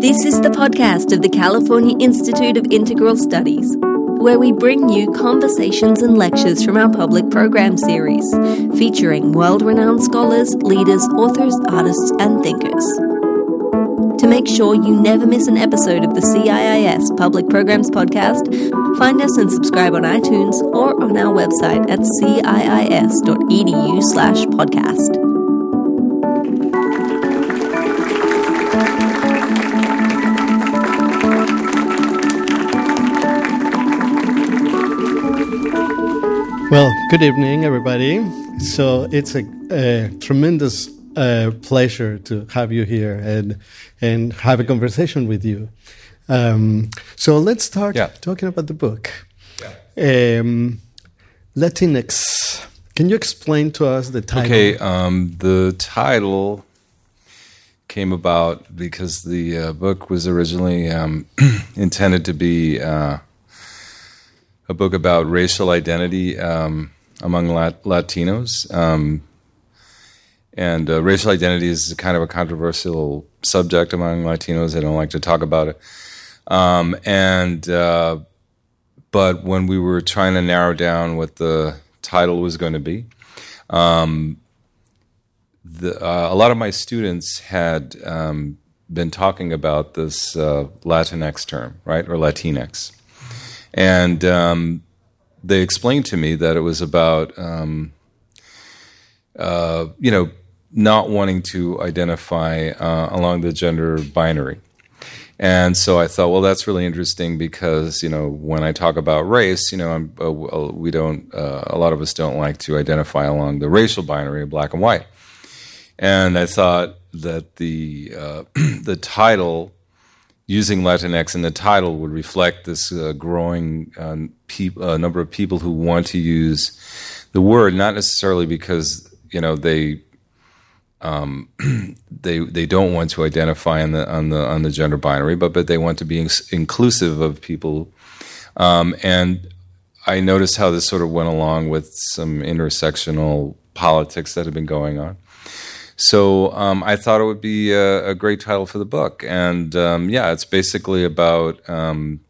This is the podcast of the California Institute of Integral Studies, where we bring you conversations and lectures from our public program series, featuring world renowned scholars, leaders, authors, artists, and thinkers. To make sure you never miss an episode of the CIIS Public Programs Podcast, find us and subscribe on iTunes or on our website at ciis.edu slash podcast. Well, good evening, everybody. So it's a, a tremendous uh, pleasure to have you here and and have a conversation with you. Um, so let's start Yeah. talking about the book. Um, Latinx. Can you explain to us the title? Okay, um, the title came about because the uh, book was originally um, intended to be uh, a book about racial identity um, among Lat- Latinos. Um, and uh, racial identity is kind of a controversial subject among Latinos. They don't like to talk about it. Um, and uh, but when we were trying to narrow down what the title was going to be, um, the, uh, a lot of my students had um, been talking about this uh, Latinx term, right, or Latinx, and um, they explained to me that it was about, um, uh, you know, not wanting to identify uh, along the gender binary. And so I thought, well, that's really interesting because you know when I talk about race, you know, uh, we don't, uh, a lot of us don't like to identify along the racial binary of black and white. And I thought that the uh, the title, using Latinx in the title, would reflect this uh, growing um, uh, number of people who want to use the word, not necessarily because you know they um, they they don't want to identify on the on the on the gender binary, but but they want to be ins- inclusive of people. Um, and I noticed how this sort of went along with some intersectional politics that had been going on. So um, I thought it would be a, a great title for the book, and um, yeah, it's basically about um,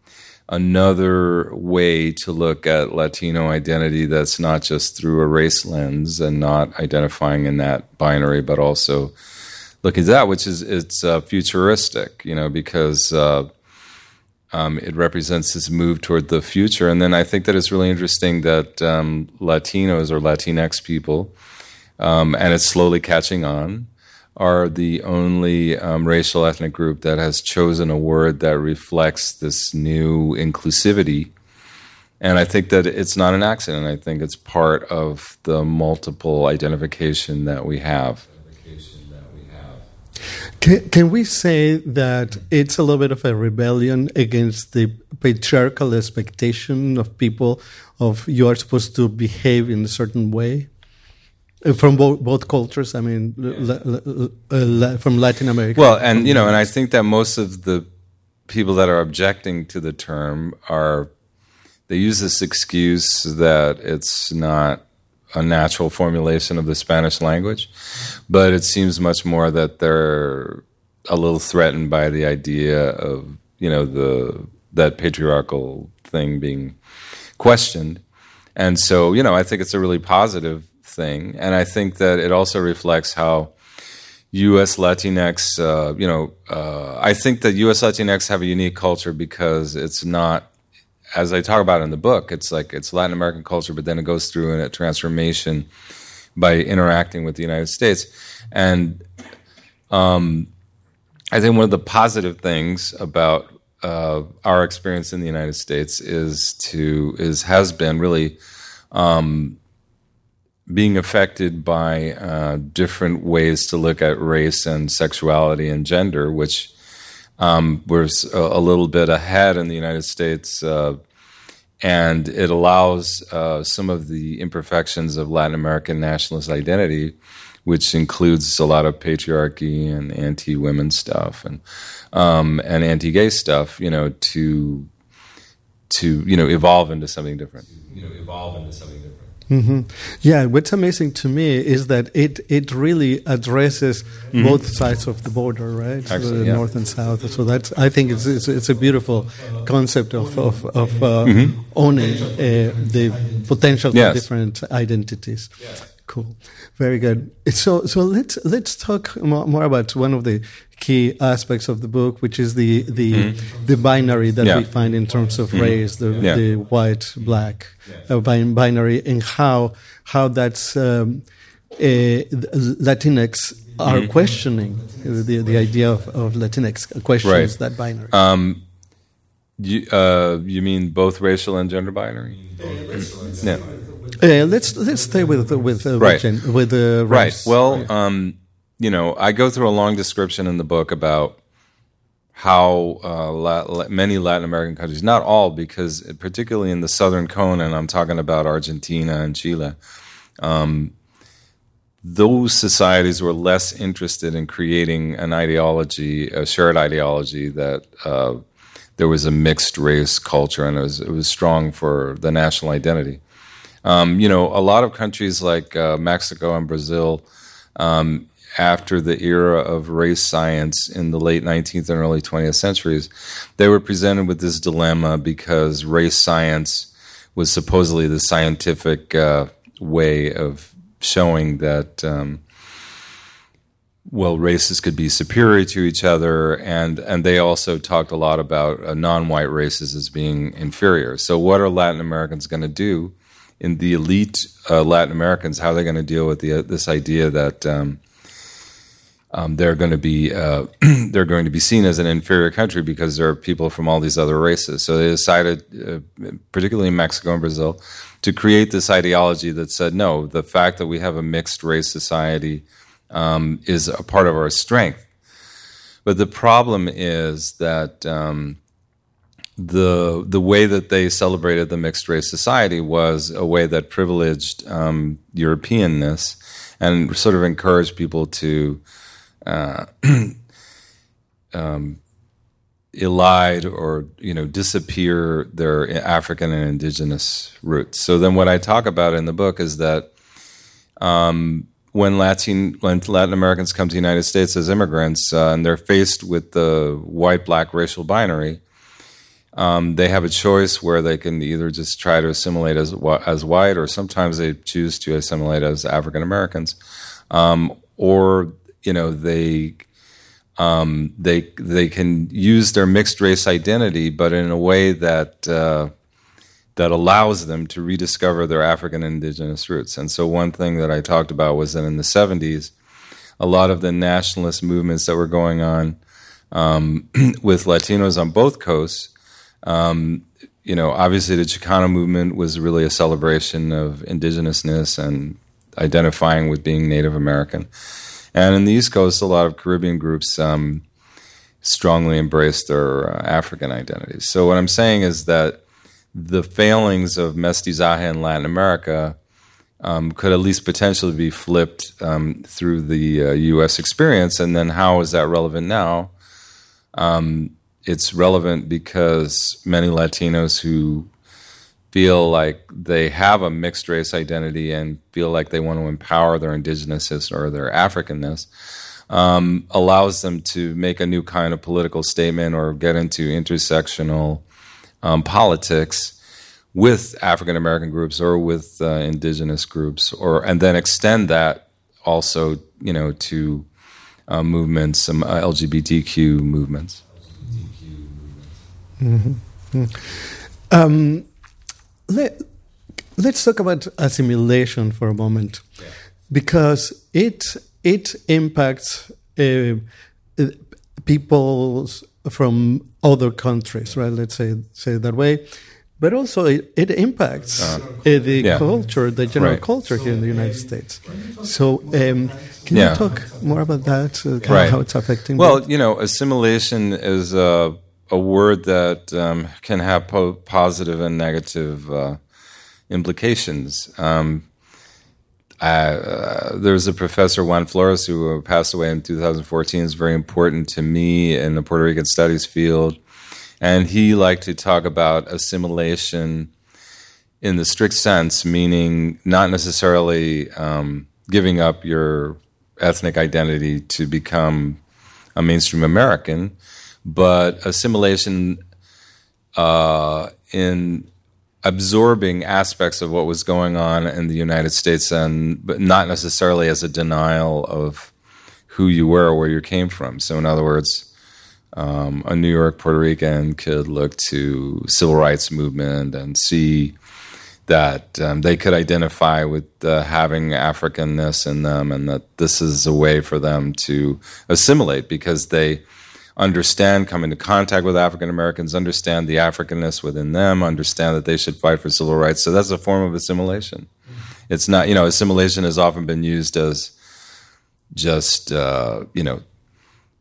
another way to look at Latino identity that's not just through a race lens and not identifying in that binary, but also looking at that, which is it's uh, futuristic, you know, because uh, um, it represents this move toward the future. And then I think that it's really interesting that um, Latinos or Latinx people, um, and it's slowly catching on, are the only um, racial ethnic group that has chosen a word that reflects this new inclusivity. And I think that it's not an accident. I think it's part of the multiple identification that we have. Can, can we say that it's a little bit of a rebellion against the patriarchal expectation of people of you are supposed to behave in a certain way? Uh, From both, both cultures, I mean, la, la, la, la, from Latin America. Well, and you know, and I think that most of the people that are objecting to the term are they use this excuse that it's not a natural formulation of the Spanish language, but it seems much more that they're a little threatened by the idea of you know the that patriarchal thing being questioned, and so you know I think it's a really positive thing, and I think that it also reflects how U.S. Latinx, uh, you know, uh, I think that U.S. Latinx have a unique culture because it's not, as I talk about in the book, it's like it's Latin American culture, but then it goes through a transformation by interacting with the United States, and um, I think one of the positive things about uh, our experience in the United States is to is has been really. Um, being affected by uh, different ways to look at race and sexuality and gender, which um, a, a little bit ahead in the United States, uh, and it allows uh, some of the imperfections of Latin American nationalist identity, which includes a lot of patriarchy and anti-women stuff and um, and anti-gay stuff, you know, to to you know evolve into something different. You know, evolve into something different. Mm-hmm. Yeah, what's amazing to me is that it it really addresses mm-hmm. both sides of the border, right? Excellent, the yeah. north and south. So that's I think it's it's, it's a beautiful concept of of, of uh, mm-hmm. owning uh, the potential yes. for different identities. Yeah. Cool, very good. So so let's let's talk more about one of the key aspects of the book, which is the the mm-hmm. the binary that yeah. we find in terms of mm-hmm. race, the yeah. the white black uh, binary, and how how that's um, uh, Latinx are mm-hmm. questioning the the idea of, of Latinx questions right. that binary. Um, you uh, you mean both racial and gender binary? Yeah. Uh, let's let's stay with with uh, right. with uh, right. Well, um, you know, I go through a long description in the book about how uh, La- many Latin American countries, not all, because particularly in the southern cone, and I'm talking about Argentina and Chile, um, those societies were less interested in creating an ideology, a shared ideology that uh, there was a mixed race culture and it was, it was strong for the national identity. Um, you know, a lot of countries like uh, Mexico and Brazil um, after the era of race science in the late 19th and early 20th centuries, they were presented with this dilemma because race science was supposedly the scientific uh, way of showing that. Um, well, races could be superior to each other, and and they also talked a lot about uh, non-white races as being inferior. So, what are Latin Americans going to do in the elite uh, Latin Americans? How are they going to deal with the, uh, this idea that um, um, they're going to be uh, they're going to be seen as an inferior country because there are people from all these other races. So they decided, uh, particularly in Mexico and Brazil, to create this ideology that said, no, the fact that we have a mixed race society um, is a part of our strength. But the problem is that um, the the way that they celebrated the mixed race society was a way that privileged um, Europeanness and sort of encouraged people to uh, um, elide or you know disappear their African and indigenous roots. So then, what I talk about in the book is that um, when Latin when Latin Americans come to the United States as immigrants uh, and they're faced with the white black racial binary. Um, they have a choice where they can either just try to assimilate as as white, or sometimes they choose to assimilate as African Americans, um, or you know they um, they they can use their mixed race identity, but in a way that uh, that allows them to rediscover their African indigenous roots. And so, one thing that I talked about was that in the '70s, a lot of the nationalist movements that were going on um, with Latinos on both coasts. Um, you know, obviously, the Chicano movement was really a celebration of indigenousness and identifying with being Native American. And in the East Coast, a lot of Caribbean groups um, strongly embrace their uh, African identities. So, what I'm saying is that the failings of mestizaje in Latin America um, could at least potentially be flipped um, through the uh, U.S. experience. And then, how is that relevant now? Um, it's relevant because many Latinos who feel like they have a mixed race identity and feel like they want to empower their indigenousness or their Africanness um, allows them to make a new kind of political statement or get into intersectional um, politics with African American groups or with uh, indigenous groups, or and then extend that also, you know, to uh, movements, some uh, LGBTQ movements. Mm-hmm. Um, let, us talk about assimilation for a moment, yeah. because it it impacts uh, people from other countries, right? Let's say say it that way. But also, it, it impacts uh, the yeah. culture, the general right. culture here in the United States. So, um, can yeah. you talk more about that? Uh, right. How it's affecting? Well, you know, assimilation is a, a word that um, can have po- positive and negative uh, implications. Um, uh, there's a professor Juan Flores who passed away in 2014. is very important to me in the Puerto Rican studies field, and he liked to talk about assimilation in the strict sense, meaning not necessarily um, giving up your ethnic identity to become a mainstream American, but assimilation uh, in absorbing aspects of what was going on in the United States, and but not necessarily as a denial of who you were or where you came from. So, in other words, um, a New York Puerto Rican could look to civil rights movement and see that um, they could identify with uh, having Africanness in them, and that this is a way for them to assimilate because they understand, come into contact with African Americans, understand the Africanness within them, understand that they should fight for civil rights. So that's a form of assimilation. It's not, you know, assimilation has often been used as just, uh, you know,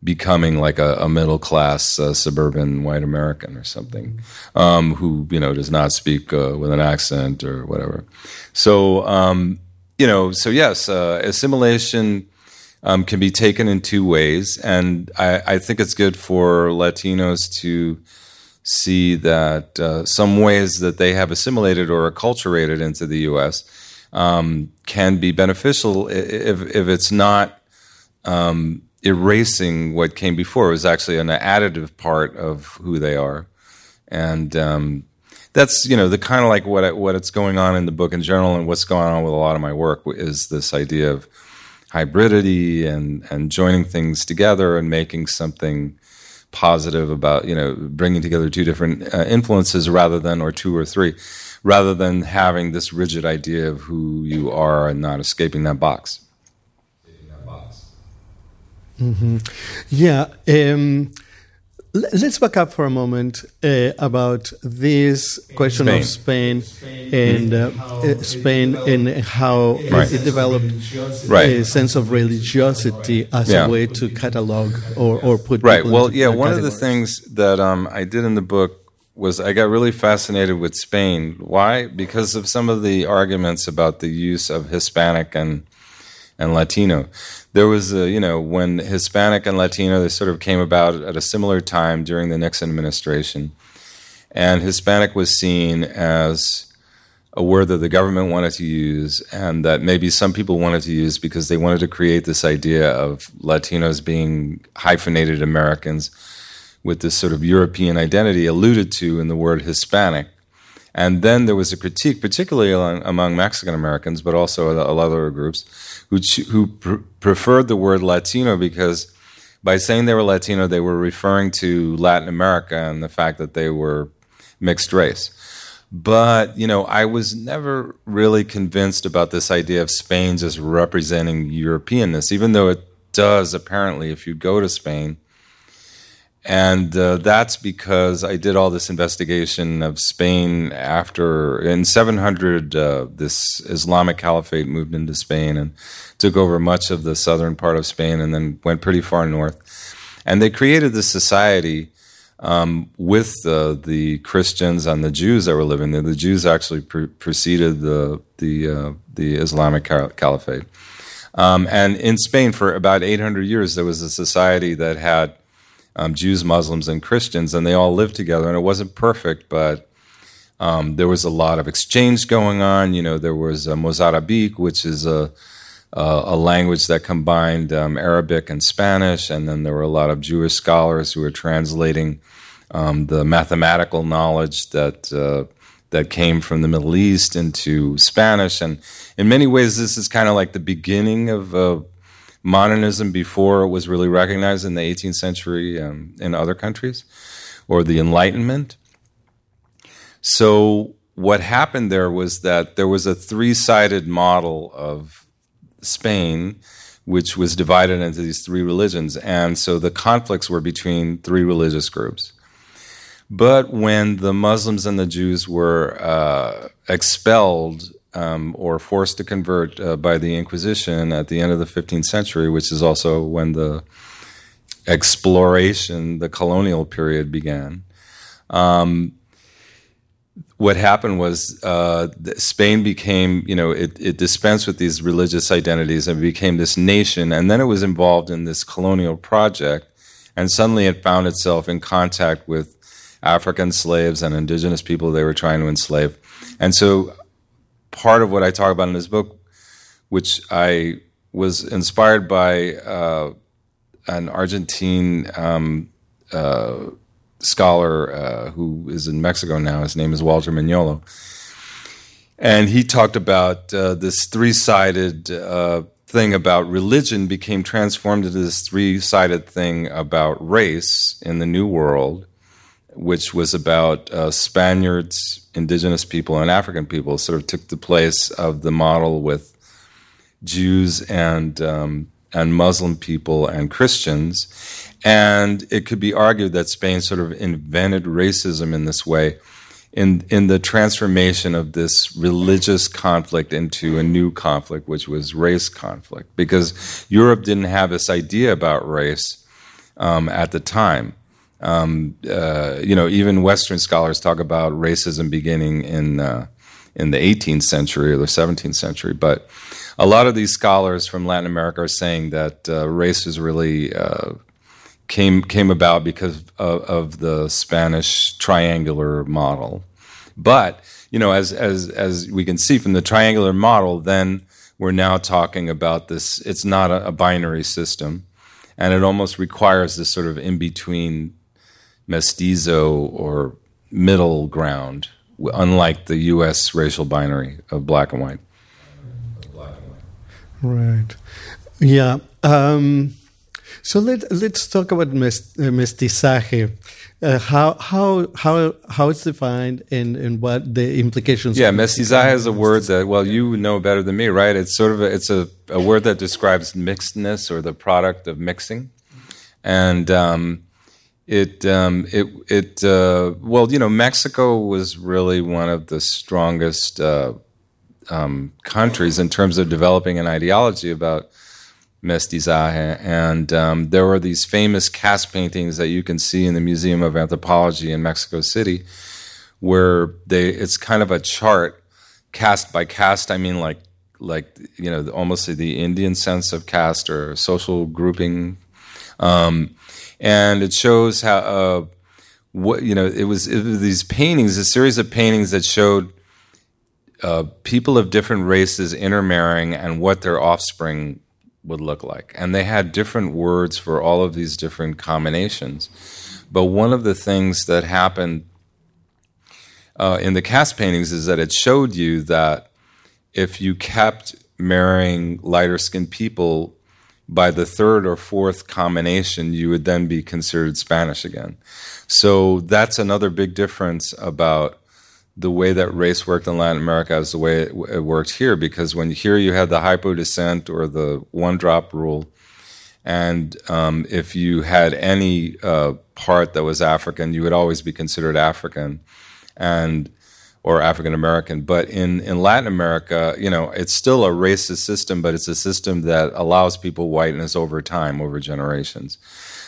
becoming like a, a middle class uh, suburban white American or something, um, who you know does not speak uh, with an accent or whatever. So um, you know, so yes, uh, assimilation um, can be taken in two ways, and I, I, think it's good for Latinos to see that uh, some ways that they have assimilated or acculturated into the U.S. Um, can be beneficial if if it's not um, erasing what came before. It was actually an additive part of who they are, and um, that's you know the kind of like what what it's going on in the book in general, and what's going on with a lot of my work is this idea of hybridity and and joining things together and making something positive about you know bringing together two different uh, influences rather than or two or three rather than having this rigid idea of who you are and not escaping that box Mm-hmm. Yeah. Um, let's back up for a moment uh, about this question Spain. of Spain and uh, uh, Spain and how right. it developed right. a sense of religiosity as yeah. a way to catalog or, or put right. Well, yeah. One categories. of the things that um, I did in the book was I got really fascinated with Spain. Why? Because of some of the arguments about the use of Hispanic and and Latino. There was, a, you know, when Hispanic and Latino, they sort of came about at a similar time during the Nixon administration. And Hispanic was seen as a word that the government wanted to use and that maybe some people wanted to use because they wanted to create this idea of Latinos being hyphenated Americans with this sort of European identity alluded to in the word Hispanic. And then there was a critique, particularly among Mexican Americans, but also other groups, who, who pr- preferred the word Latino because by saying they were Latino, they were referring to Latin America and the fact that they were mixed race. But, you know, I was never really convinced about this idea of Spain just representing Europeanness, even though it does apparently if you go to Spain and uh, that's because I did all this investigation of Spain after in 700 uh, this Islamic Caliphate moved into Spain and took over much of the southern part of Spain and then went pretty far north, and they created this society um, with the Christians and the Jews that were living there. The Jews actually pre- preceded the the uh, the Islamic Caliphate, um, and in Spain for about 800 years there was a society that had um, Jews, Muslims, and Christians, and they all lived together. And it wasn't perfect, but um, there was a lot of exchange going on. You know, there was uh, Mozarabic, which is a a language that combined um, Arabic and Spanish, and then there were a lot of Jewish scholars who were translating um, the mathematical knowledge that uh, that came from the Middle East into Spanish. And in many ways, this is kind of like the beginning of uh, modernism before it was really recognized in the 18th century um, in other countries, or the Enlightenment. So, what happened there was that there was a three sided model of Spain, which was divided into these three religions. And so the conflicts were between three religious groups. But when the Muslims and the Jews were uh, expelled um, or forced to convert uh, by the Inquisition at the end of the 15th century, which is also when the exploration, the colonial period began. Um, what happened was uh, Spain became, you know, it, it, dispensed with these religious identities and became this nation, and then it was involved in this colonial project, and suddenly it found itself in contact with African slaves and indigenous people they were trying to enslave And so part of what I talk about in this book, which I was inspired by uh, an Argentine um, uh, scholar uh, who is in Mexico now. His name is Walter Mignolo. And he talked about uh, this three sided uh, thing about religion became transformed into this three sided thing about race in the New World, which was about uh, Spaniards, indigenous people, and African people, sort of took the place of the model with Jews and um, and Muslim people and Christians. And it could be argued that Spain sort of invented racism in this way, in, in the transformation of this religious conflict into a new conflict, which was race conflict, because Europe didn't have this idea about race um, at the time. Um, uh, you know, even Western scholars talk about racism beginning in uh, in the 18th century or the 17th century, but a lot of these scholars from Latin America are saying that uh, race is really uh, came came about because of, of, the Spanish triangular model. But you know, as as as we can see from the triangular model, then we're now talking about this. It's not a, a binary system, and it almost requires this sort of in between mestizo or middle ground, unlike the U.S. racial binary of black and white. Right. Yeah. Um, so let let's talk about uh, mestizaje. Uh, how how how how it's defined and, and what the implications. Yeah, mestizaje is a word that well you know better than me, right? It's sort of a, it's a, a word that describes mixedness or the product of mixing, and um, it um, it it uh, well you know Mexico was really one of the strongest uh, um, countries in terms of developing an ideology about mestizaje. And um, there were these famous cast paintings that you can see in the Museum of Anthropology in Mexico City, where they it's kind of a chart, cast by caste. I mean, like like you know almost the Indian sense of caste or social grouping, um, and it shows how. Uh, what you know, it was, it was these paintings, a series of paintings that showed uh, people of different races intermarrying and what their offspring would look like. And they had different words for all of these different combinations. But one of the things that happened uh, in the cast paintings is that it showed you that if you kept marrying lighter skinned people, by the third or fourth combination, you would then be considered Spanish again. So that's another big difference about the way that race worked in Latin America is the way it, it worked here. Because when here you had the hypodescent or the one drop rule, and um, if you had any uh, part that was African, you would always be considered African, and or African American. But in, in Latin America, you know, it's still a racist system, but it's a system that allows people whiteness over time, over generations.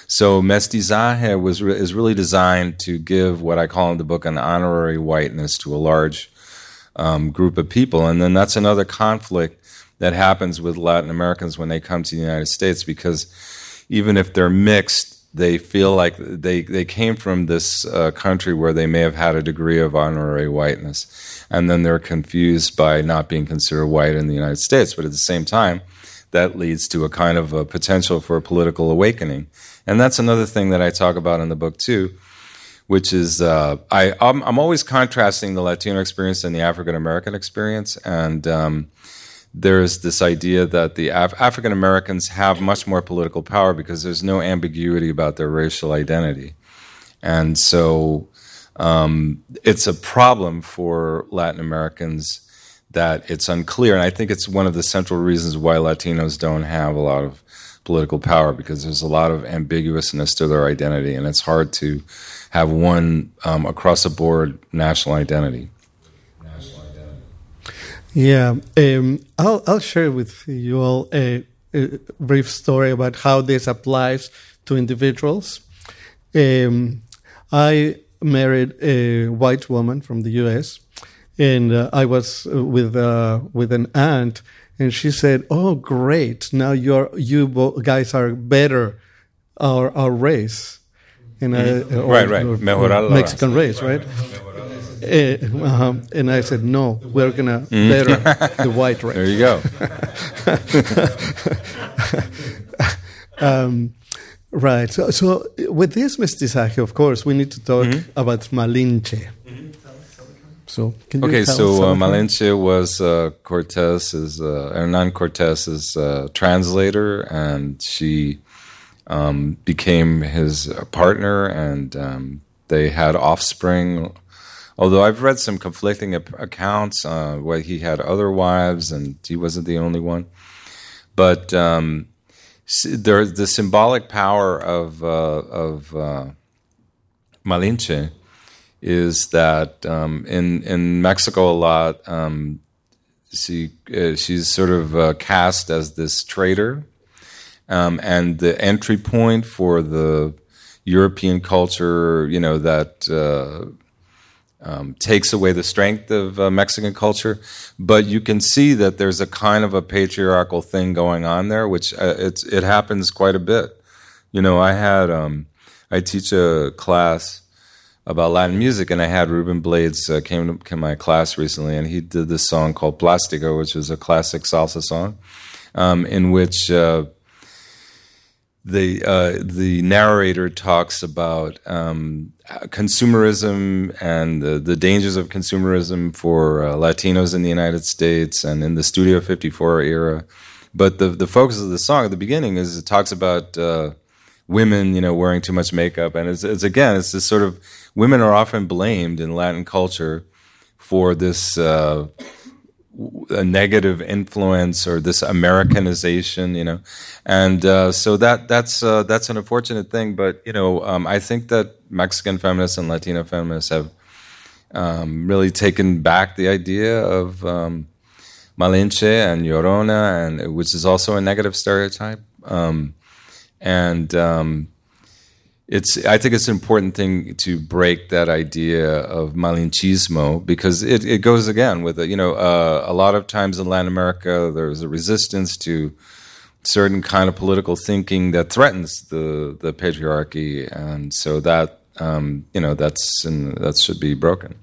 So mestizaje was re- is really designed to give what I call in the book an honorary whiteness to a large um, group of people, and then that's another conflict that happens with Latin Americans when they come to the United States because even if they're mixed, they feel like they, they came from this uh, country where they may have had a degree of honorary whiteness, and then they're confused by not being considered white in the United States. But at the same time, that leads to a kind of a potential for a political awakening. And that's another thing that I talk about in the book too, which is uh, I, I'm, I'm, always contrasting the Latino experience and the African American experience. And um, there's this idea that the Af- African Americans have much more political power because there's no ambiguity about their racial identity. And so um, it's a problem for Latin Americans that it's unclear. And I think it's one of the central reasons why Latinos don't have a lot of political power because there's a lot of ambiguousness to their identity, and it's hard to have one um, across the board national identity. Yeah, um, I'll I'll share with you all a, a, brief story about how this applies to individuals. Um, I married a white woman from the U.S and uh, I was with uh, with an aunt, and she said, "Oh, great! Now you're you guys are better, our our race." And mm-hmm. right, right, Mexican race, right? right. Uh, and I said, no, we're going to better the white race. There you go. um, right. So, so, with this mestizaje, of course, we need to talk Mm-hmm. about Malinche. So, can you Okay, so uh. Malinche was uh, Cortez's, uh, Hernan Cortez's uh, translator, and she um, became his partner, and um, they had offspring. Although I've read some conflicting accounts, uh, where he had other wives, and he wasn't the only one. But um, the symbolic power of uh, of uh, Malinche is that um, in in Mexico a lot um, she uh, she's sort of uh, cast as this traitor, um, and the entry point for the European culture, you know, that uh, um, takes away the strength of uh, Mexican culture. But you can see that there's a kind of a patriarchal thing going on there, which uh, it happens quite a bit. You know, I had um, I teach a class about Latin music, and I had Ruben Blades uh, came to my class recently, and he did this song called Plastico, which is a classic salsa song, um, in which uh, the uh, the narrator talks about um, consumerism and the, the dangers of consumerism for uh, Latinos in the United States and in the Studio 54 era. But the the focus of the song at the beginning is it talks about uh, women, you know, wearing too much makeup, and it's, it's again, it's this sort of women are often blamed in Latin culture for this uh, a negative influence or this Americanization, you know, and uh, so that that's uh, that's an unfortunate thing. But you know, um, I think that Mexican feminists and Latino feminists have um, really taken back the idea of um, Malinche and Llorona, and which is also a negative stereotype. Um, and um, it's I think it's an important thing to break that idea of malinchismo because it, it goes again with you know uh, a lot of times in Latin America there's a resistance to certain kind of political thinking that threatens the the patriarchy and so that um, you know that's that should be broken.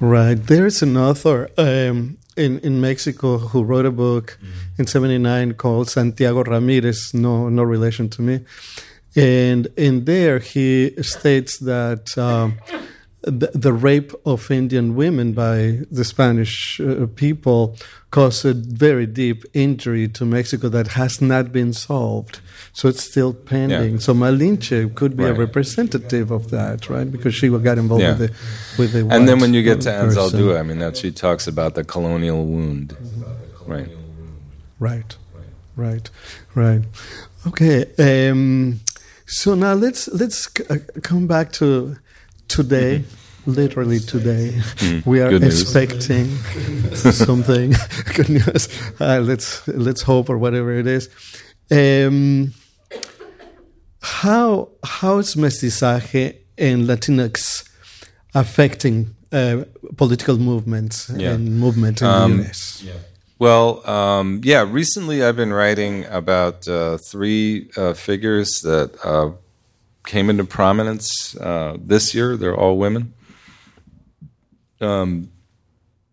Right. There's an author um, in, in Mexico who wrote a book in 79 called Santiago Ramirez, no, no relation to me. And in there, he states that um, the, the rape of Indian women by the Spanish uh, people caused a very deep injury to Mexico that has not been solved. So it's still pending. Yeah. So Malinche could be a representative of that, right? Because she got involved Yeah. with the with the. And then when you get to. Anzaldúa, I mean that she talks about the colonial wound, right? Right, right, right. Okay. Um, so now let's let's c- uh, come back to today. Literally today, we are expecting something. Good news. Uh, let's let's hope or whatever it is. Um, how how is mestizaje and Latinx affecting uh, political movements Yeah. and movement in Um, the US? Well, um, yeah. Recently, I've been writing about uh, three uh, figures that uh, came into prominence uh, this year. They're all women. Um,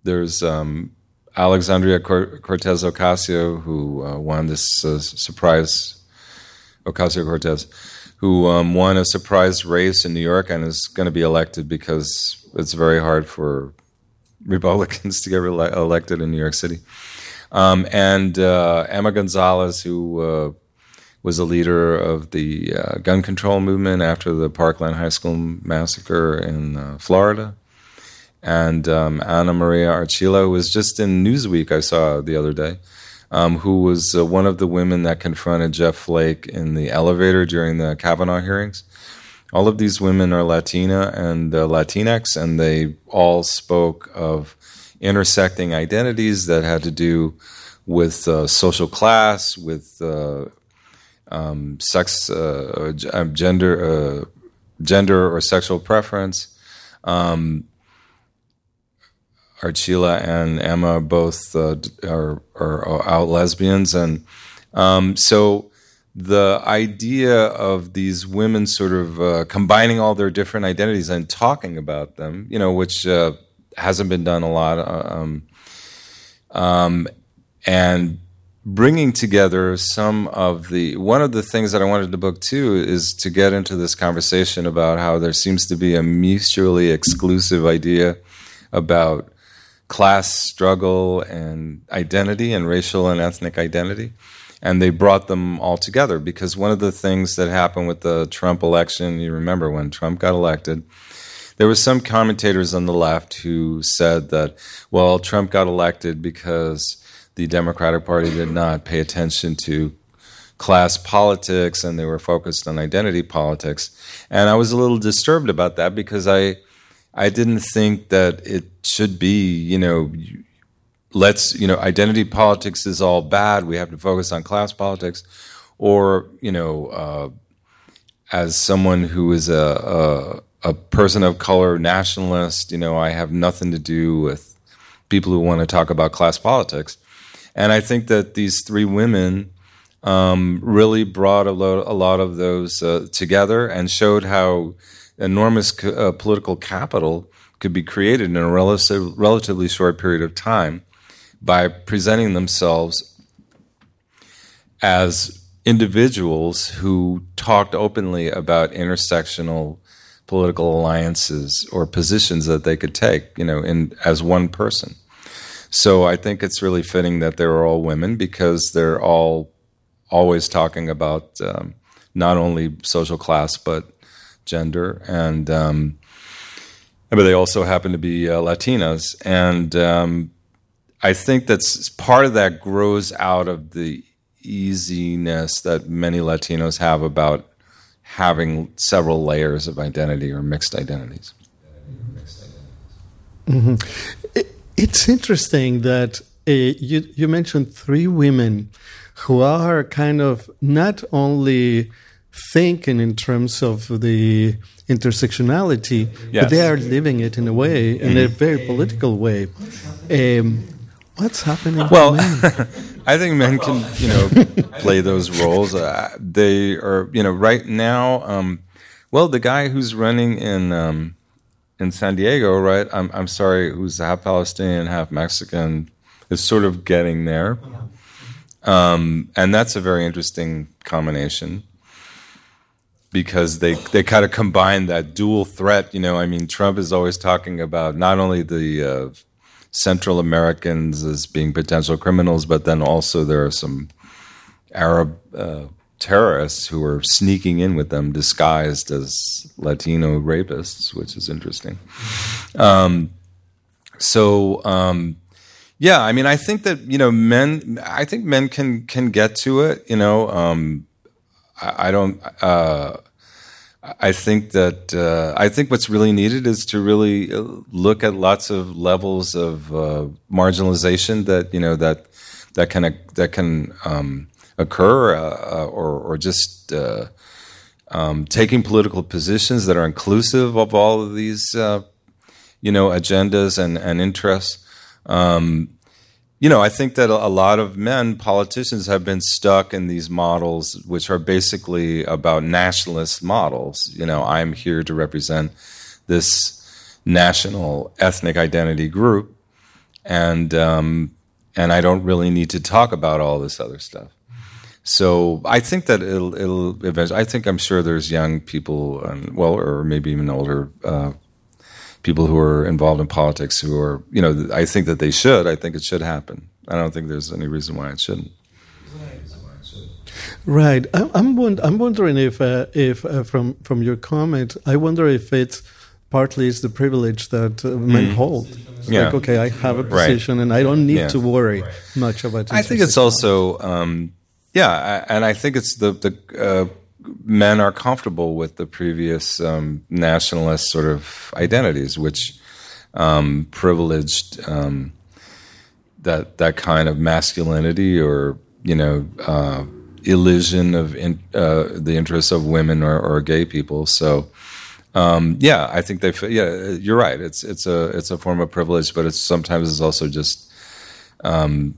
there's um, Alexandria Cortez Ocasio, who uh, won this uh, surprise Ocasio Cortez, who um, won a surprise race in New York and is going to be elected because it's very hard for Republicans to get rele- elected in New York City. Um, and uh, Emma Gonzalez, who uh, was a leader of the uh, gun control movement after the Parkland High School massacre in uh, Florida. And um, Ana Maria Archila, was just in Newsweek, I saw the other day, um, who was uh, one of the women that confronted Jeff Flake in the elevator during the Kavanaugh hearings. All of these women are Latina and uh, Latinx, and they all spoke of intersecting identities that had to do with uh, social class, with uh, um, sex, uh, uh, gender, uh, gender or sexual preference. Um, Archila and Emma both uh, are, are, are out lesbians, and um, so the idea of these women sort of uh, combining all their different identities and talking about them, you know, which uh, hasn't been done a lot, uh, um, um, and bringing together some of the one of the things that I wanted the book too is to get into this conversation about how there seems to be a mutually exclusive idea about class struggle and identity and racial and ethnic identity. And they brought them all together because one of the things that happened with the Trump election, you remember when Trump got elected, there were some commentators on the left who said that, well, Trump got elected because the Democratic Party did not pay attention to class politics and they were focused on identity politics. And I was a little disturbed about that because I I didn't think that it should be, you know, let's, you know, identity politics is all bad. We have to focus on class politics. Or, you know, uh, as someone who is a, a, a person of color nationalist, you know, I have nothing to do with people who want to talk about class politics. And I think that these three women um, really brought a, lo- a, lot of those uh, together and showed how enormous co- uh, political capital could be created in a relative, relatively short period of time by presenting themselves as individuals who talked openly about intersectional political alliances or positions that they could take, you know, in as one person. So I think it's really fitting that they're all women because they're all always talking about um, not only social class but gender and um, but they also happen to be uh, Latinas and um, I think that's part of that grows out of the easiness that many Latinos have about having several layers of identity or mixed identities. Mm-hmm. It, it's interesting that uh, you you mentioned three women who are kind of not only thinking in terms of the intersectionality, yes. but they are living it in a way, in a very political way. Um, What's happening? Well, I think men can, you know, play those roles. Uh, they are, you know, right now. Um, well, the guy who's running in um, in San Diego, right? I'm I'm sorry, who's half Palestinian, half Mexican, is sort of getting there, um, and that's a very interesting combination because they they kind of combine that dual threat. You know, I mean, Trump is always talking about not only the uh, Central Americans as being potential criminals, but then also there are some Arab uh, terrorists who were sneaking in with them disguised as Latino rapists, which is interesting. Um, so, um, yeah, I mean, I think that you know, men. I think men can can get to it. You know, um, I, I, don't. Uh, I think that uh, I think what's really needed is to really uh, look at lots of levels of uh, marginalization that you know that that can that can um, occur, uh, uh or or just uh, um, taking political positions that are inclusive of all of these you know agendas and and interests. Um, you know, I think that a lot of men, politicians, have been stuck in these models, which are basically about nationalist models. You know, I'm here to represent this national ethnic identity group, and um, and I don't really need to talk about all this other stuff. So I think that it'll, it'll eventually. I think I'm sure there's young people, and, well, or maybe even older uh, people who are involved in politics who are, you know, I think that they should. I think it should happen. I don't think there's any reason why it shouldn't. Right. I'm I'm wondering if uh, if uh, from from your comment, I wonder if it's partly is the privilege that uh, men mm. hold. It's yeah. Like, okay, I have a position right. and I don't need yeah. to worry much about. It. I think it's also, um, yeah, and I think it's the the uh, men are comfortable with the previous um, nationalist sort of identities, which um, privileged um, that that kind of masculinity or you know uh, illusion of in, uh, the interests of women or, or gay people. So. Um, yeah, I think they. Yeah, you're right. It's it's a it's a form of privilege, but it's sometimes it's also just um,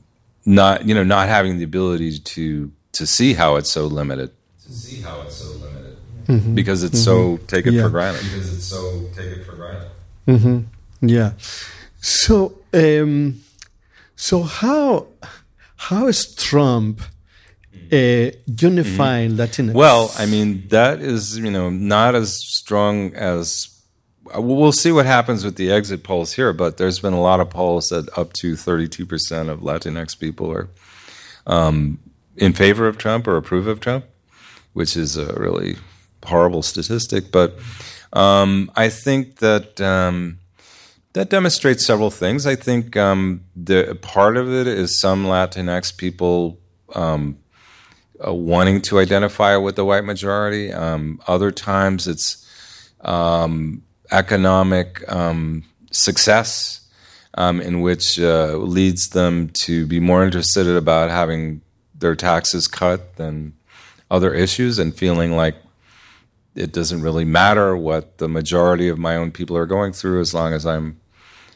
not you know not having the ability to to see how it's so limited. To see how it's so limited. Mm-hmm. Because it's mm-hmm. so taken yeah. for granted. Because it's so taken for granted. Mm-hmm. Yeah. So, um, so how how is Trump uh, unifying mm-hmm. Latinx? Well, I mean that is you know not as strong as we'll see what happens with the exit polls here, but there's been a lot of polls that up to 32% of Latinx people are um, in favor of Trump or approve of Trump, which is a really horrible statistic. But um, I think that um, that demonstrates several things. I think um, the part of it is some Latinx people um, uh, wanting to identify with the white majority. Um, other times it's economic um, success um, in which uh, leads them to be more interested about having their taxes cut than other issues and feeling like it doesn't really matter what the majority of my own people are going through as long as I'm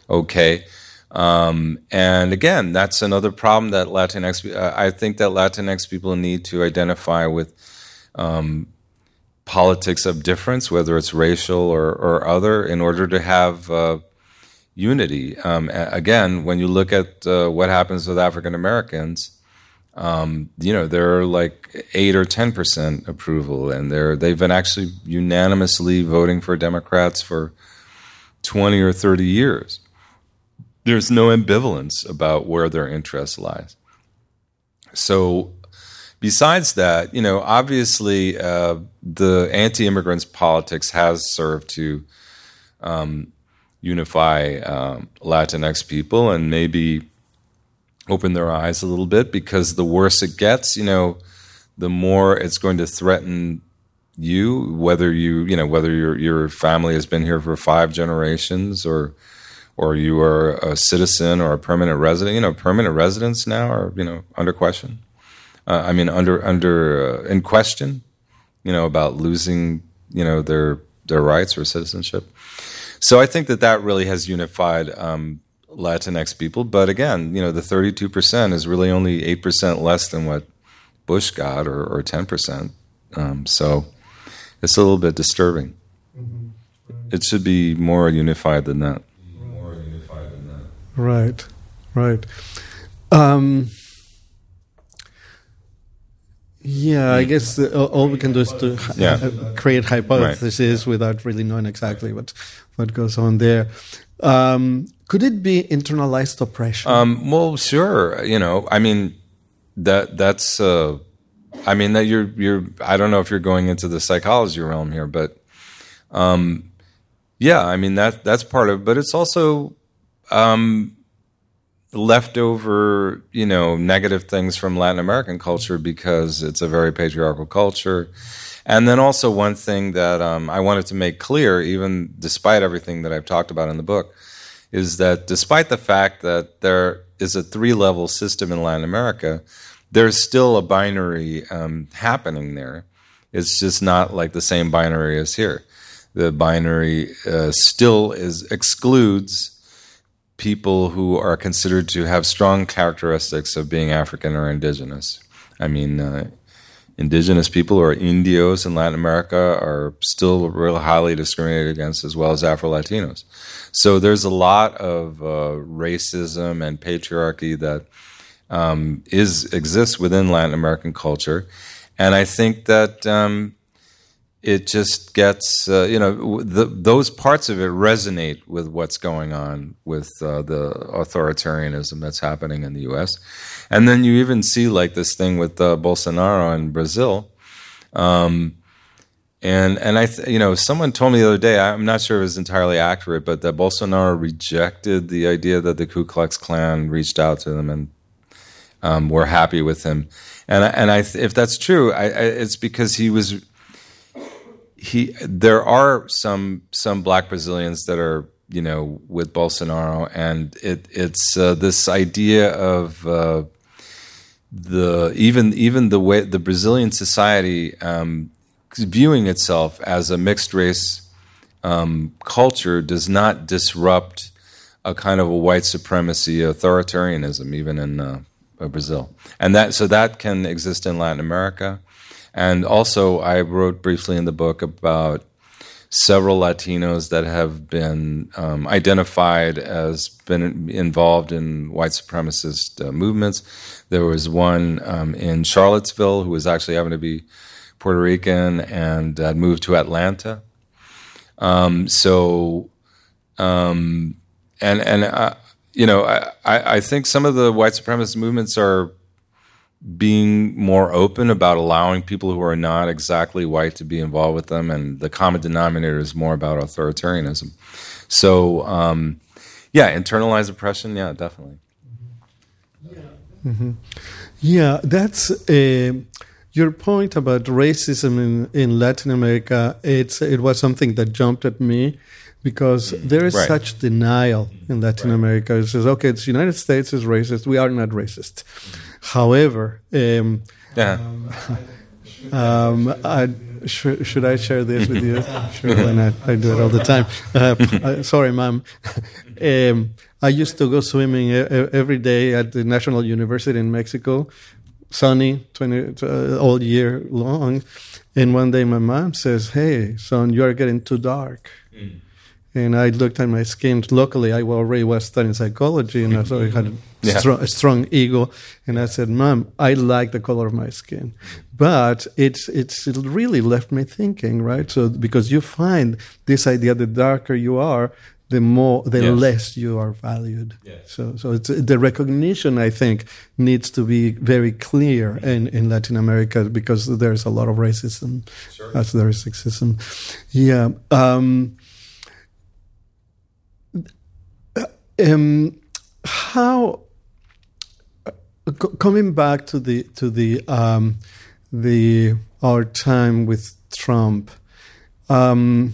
okay. Um, and again, that's another problem that Latinx. Uh, I think that Latinx people need to identify with um, politics of difference, whether it's racial or, or other, in order to have uh, unity. Um, again, when you look at uh, what happens with African Americans, um, you know they're like eight or ten percent approval, and they're they've been actually unanimously voting for Democrats for twenty or thirty years. There's no ambivalence about where their interest lies. So besides that, you know, obviously uh, the anti-immigrants politics has served to um, unify um, Latinx people and maybe open their eyes a little bit because the worse it gets, you know, the more it's going to threaten you, whether you, you know, whether your your family has been here for five generations or or you are a citizen or a permanent resident. You know, permanent residents now are you know under question uh, I mean, under under uh, in question, you know, about losing, you know, their their rights or citizenship. So I think that that really has unified um, Latinx people. But again, you know, the 32 percent is really only eight percent less than what Bush got, or, 10 percent. Um, so it's a little bit disturbing. Mm-hmm. It should be more unified than that. More unified than that. Right, right. Um, yeah, I guess the, all we can do is to yeah. Create hypotheses right. without really knowing exactly what what goes on there. Um, could it be internalized oppression? Um, well, sure. You know, I mean, that that's. Uh, I mean that you're you're. I don't know if you're going into the psychology realm here, but um, yeah, I mean that that's part of. It, but it's also um, leftover, you know, negative things from Latin American culture because it's a very patriarchal culture. And then also one thing that um, I wanted to make clear, even despite everything that I've talked about in the book, is that despite the fact that there is a three-level system in Latin America, there's still a binary um, happening there. It's just not like the same binary as here. The binary uh, still is excludes people who are considered to have strong characteristics of being African or indigenous. I mean, uh, indigenous people or indios in Latin America are still real highly discriminated against, as well as Afro Latinos. So there's a lot of uh, racism and patriarchy that um, is exists within Latin American culture, and I think that. Um, it just gets uh, you know the, those parts of it resonate with what's going on with uh, the authoritarianism that's happening in the U.S. And then you even see like this thing with uh, Bolsonaro in Brazil. Um, and and I th- you know someone told me the other day I'm not sure it was entirely accurate, but that Bolsonaro rejected the idea that the Ku Klux Klan reached out to them and um, were happy with him. And and I, if that's true, I, I, it's because he was he there are some some black Brazilians that are you know with Bolsonaro, and it it's uh, this idea of uh, the even even the way the Brazilian society um, viewing itself as a mixed race um, culture does not disrupt a kind of a white supremacy authoritarianism, even in uh, Brazil, and that so that can exist in Latin America, and also I wrote briefly in the book about several Latinos that have been um, identified as been involved in white supremacist uh, movements. There was one um, in Charlottesville who was actually having to be Puerto Rican and uh, moved to Atlanta. Um, so, um, and and uh, you know, I, I think some of the white supremacist movements are being more open about allowing people who are not exactly white to be involved with them, and the common denominator is more about authoritarianism. So, um, yeah, internalized oppression, yeah, definitely. Mm-hmm. Yeah, that's uh, your point about racism in, in Latin America. It's it was something that jumped at me because there is right. such denial in Latin right. America. It says, okay, the United States is racist. We are not racist. However, um, yeah. um, I, sh- should I share this with you? sure, why not? I do it all the time. Uh, uh sorry, mom. um, I used to go swimming every day at the National University in Mexico, sunny 20, uh, all year long. And one day my mom says, Hey, son, you are getting too dark. Mm and I looked at my skin. Locally, I already was studying psychology, and so I had a, yeah. strong, a, strong, ego. And I said, "Mom, I like the color of my skin," but it's it's it really left me thinking, right? So because you find this idea: the darker you are, the more the yes. less you are valued. Yes. So so it's the recognition I think needs to be very clear in, in Latin America because there's a lot of racism sure. as there is sexism. Yeah. Um, um, how coming back to the to the um, the our time with Trump, um,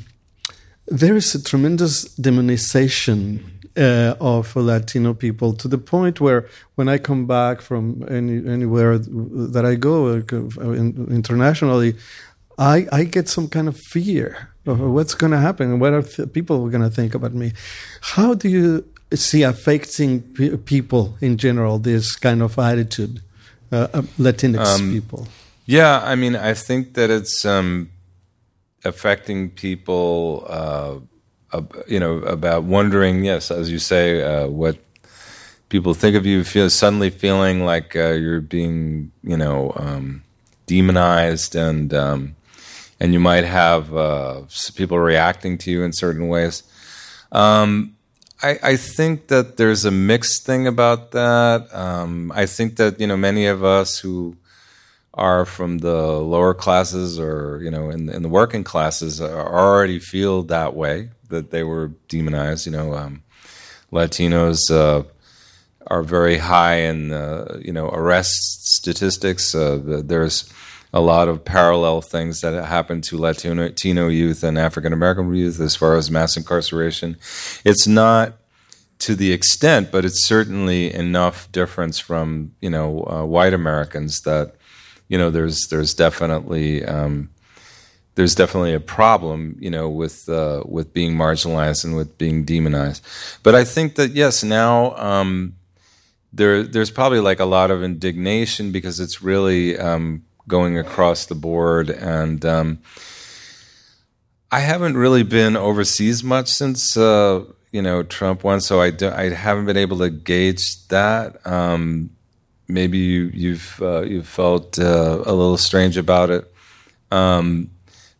there is a tremendous demonization uh, of Latino people to the point where when I come back from any, anywhere that I go uh, internationally, I, I get some kind of fear of what's going to happen. What are people going to think about me? How do you see affecting p- people in general this kind of attitude, uh, uh, Latinx um, people? Yeah, I mean, I think that it's um, affecting people. Uh, uh, you know, about wondering, yes, as you say, uh, what people think of you. Feel suddenly feeling like uh, you're being, you know, um, demonized, and um, and you might have people reacting to you in certain ways. Um, I, I, think that there's a mixed thing about that. Um, I think that you know many of us who are from the lower classes or you know in, in the working classes already feel that way that they were demonized. You know, um, Latinos uh, are very high in uh, you know arrest statistics. Uh, there's a lot of parallel things that happen to Latino youth and African American youth as far as mass incarceration. It's not to the extent, but it's certainly enough difference from you know uh, white Americans that you know there's there's definitely um, there's definitely a problem you know with uh, with being marginalized and with being demonized. But I think that yes, now um, there there's probably like a lot of indignation because it's really um, going across the board. And um, I haven't really been overseas much since uh, you know Trump won, so I do, I haven't been able to gauge that. Um, maybe you, you've uh, you've felt uh, a little strange about it. Um,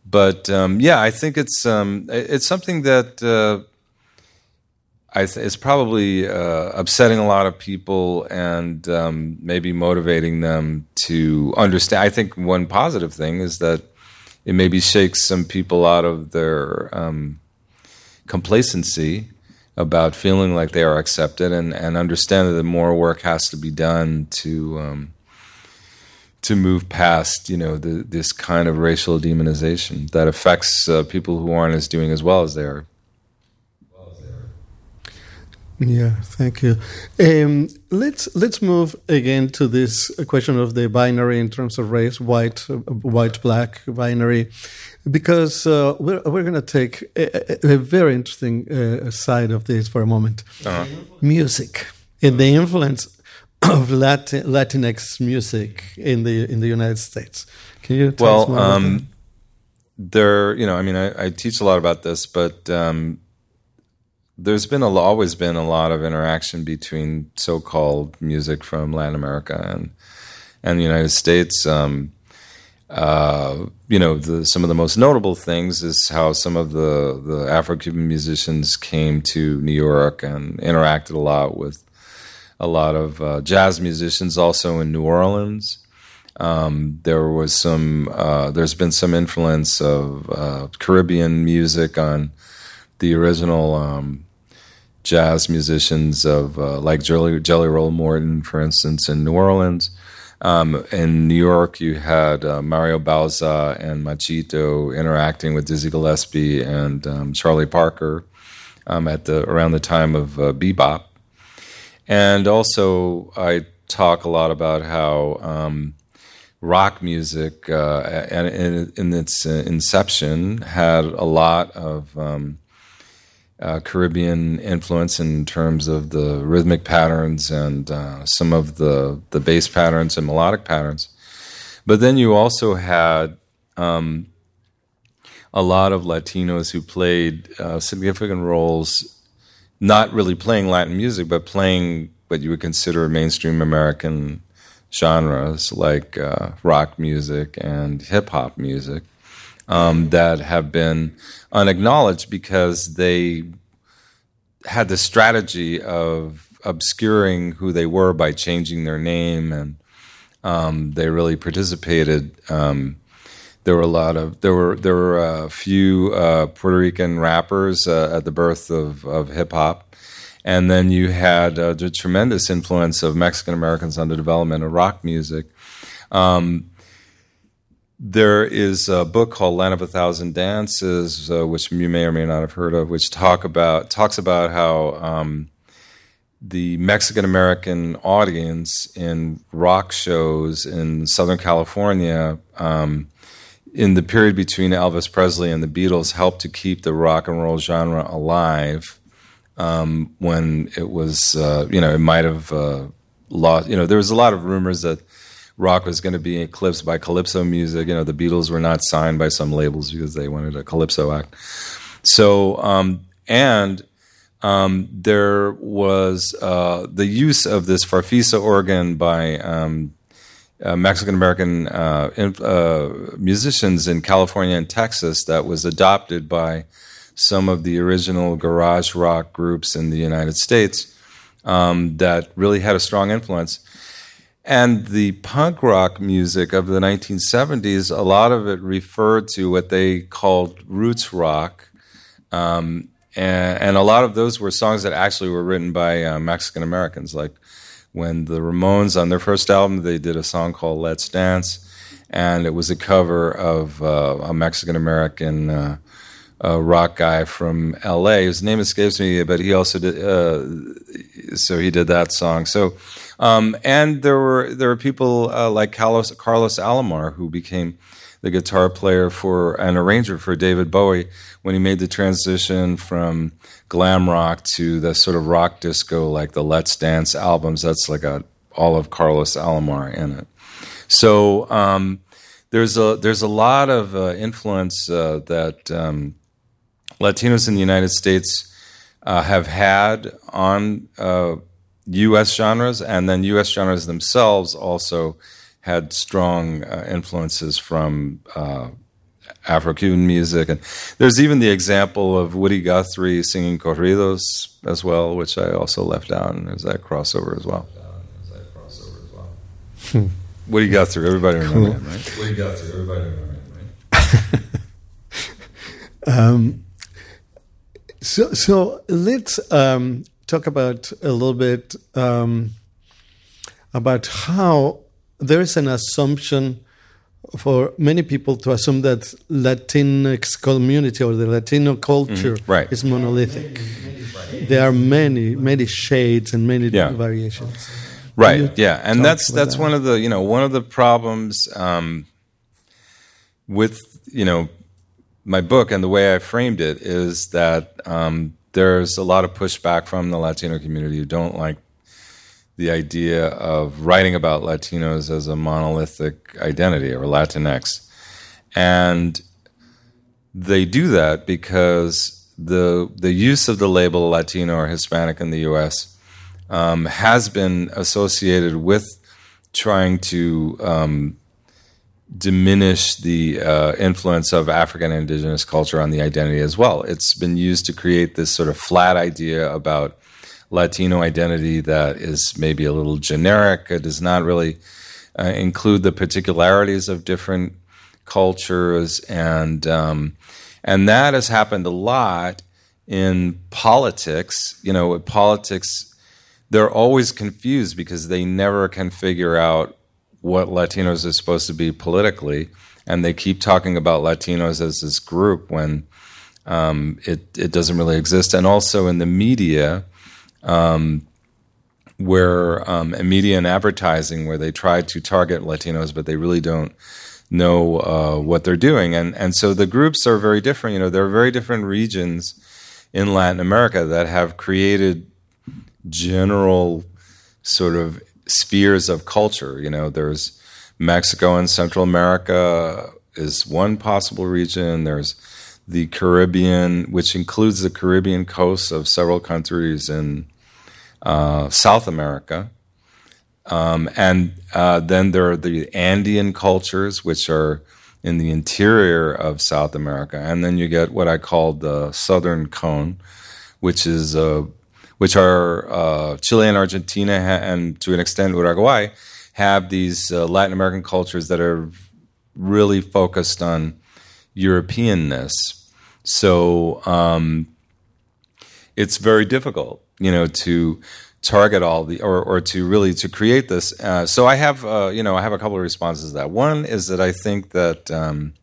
but um, yeah, I think it's um, it's something that uh, th- it's probably uh, upsetting a lot of people and um, maybe motivating them to understand. I think one positive thing is that it maybe shakes some people out of their um, complacency about feeling like they are accepted and, and understand that more work has to be done to um, to move past you know the, this kind of racial demonization that affects uh, people who aren't as doing as well as they are. Yeah, thank you. Um, let's let's move again to this question of the binary in terms of race, white, uh, white, black binary, because uh, we're we're going to take a, a, very interesting uh, side of this for a moment. Uh-huh. Music and the influence of Latin, Latinx music in the in the United States. Can you tell well, us more um, there, you know, I mean, I, I, teach a lot about this, but um, there's been a, always been a lot of interaction between so-called music from Latin America and and the United States. Um, uh, you know, the, some of the most notable things is how some of the the Afro-Cuban musicians came to New York and interacted a lot with a lot of uh, jazz musicians, also in New Orleans. Um, there was some. Uh, there's been some influence of uh, Caribbean music on the original um, jazz musicians of uh, like Jelly, Jelly Roll Morton, for instance, in New Orleans. Um, in New York, you had uh, Mario Bauza and Machito interacting with Dizzy Gillespie and um, Charlie Parker um, at the around the time of uh, bebop. And also, I talk a lot about how um, rock music, uh, and in, its uh, inception, had a lot of um, uh, Caribbean influence in terms of the rhythmic patterns and uh, some of the the bass patterns and melodic patterns. But then you also had um, a lot of Latinos who played uh, significant roles, not really playing Latin music, but playing what you would consider mainstream American genres like uh, rock music and hip hop music um, that have been unacknowledged because they had the strategy of obscuring who they were by changing their name and um, they really participated. Um, there were a lot of there were there were a few uh, Puerto Rican rappers uh, at the birth of, of hip hop and then you had uh, the tremendous influence of Mexican Americans on the development of rock music. Um, there is a book called Land of a Thousand Dances, uh, which you may or may not have heard of, which talk about talks about how um, the Mexican American audience in rock shows in Southern California um, in the period between Elvis Presley and the Beatles helped to keep the rock and roll genre alive um, when it was, uh, you know, it might have uh, lost. You know, there was a lot of rumors that rock was going to be eclipsed by calypso music. You know, the Beatles were not signed by some labels because they wanted a calypso act. So, um, and um, there was uh, the use of this Farfisa organ by um, uh, Mexican American uh, uh, musicians in California and Texas that was adopted by some of the original garage rock groups in the United States um, that really had a strong influence. And the punk rock music of the 1970s, a lot of it referred to what they called roots rock. Um, and, and, a lot of those were songs that actually were written by uh, Mexican Americans. Like when the Ramones, on their first album, they did a song called Let's Dance. And it was a cover of uh, a Mexican American uh, rock guy from L.A. His name escapes me, but he also did. Uh, so he did that song. So, um, and there were there were people uh, like Carlos Carlos Alomar who became the guitar player for an arranger for David Bowie when he made the transition from glam rock to the sort of rock disco, like the Let's Dance albums. That's like a all of Carlos Alomar in it. So. Um, there's a there's a lot of uh, influence uh, that um, Latinos in the United States uh, have had on uh, U.S. genres, and then U.S. genres themselves also had strong uh, influences from uh, Afro-Cuban music, and there's even the example of Woody Guthrie singing corridos as well, which I also left out, and there's that crossover as well. Hmm. Woody Guthrie, everybody remember him, right? Woody Guthrie, everybody remember him, right? um, so, so let's um, talk about a little bit um, about how there is an assumption for many people to assume that Latinx community or the Latino culture mm, right. is monolithic. There are many, many shades and many yeah. variations. Right. Yeah, and that's that's that? one of the you know one of the problems um, with you know my book and the way I framed it is that um, there's a lot of pushback from the Latino community who don't like the idea of writing about Latinos as a monolithic identity or Latinx. And they do that because the the use of the label Latino or Hispanic in the U.S. Um, has been associated with trying to um, diminish the uh, influence of African and indigenous culture on the identity as well. It's been used to create this sort of flat idea about Latino identity that is maybe a little generic. It does not really uh, include the particularities of different cultures, and um, and that has happened a lot in politics. You know, politics, they're always confused because they never can figure out what Latinos are supposed to be politically, and they keep talking about Latinos as this group when um, it it doesn't really exist. And also in the media, um, where um, media and advertising, where they try to target Latinos, but they really don't know uh, what they're doing. And and so the groups are very different. You know, there are very different regions in Latin America that have created general sort of spheres of culture. You know, there's Mexico and Central America is one possible region. There's the Caribbean, which includes the Caribbean coast of several countries in uh, South America. Um, and uh, then there are the Andean cultures, which are in the interior of South America. And then you get what I call the Southern Cone, which is uh, which are uh, Chile and Argentina, and to an extent Uruguay, have these uh, Latin American cultures that are really focused on Europeanness. So um, it's very difficult, you know, to target all the or, or to really to create this. Uh, so I have, uh, you know, I have a couple of responses to that. One is that I think that um,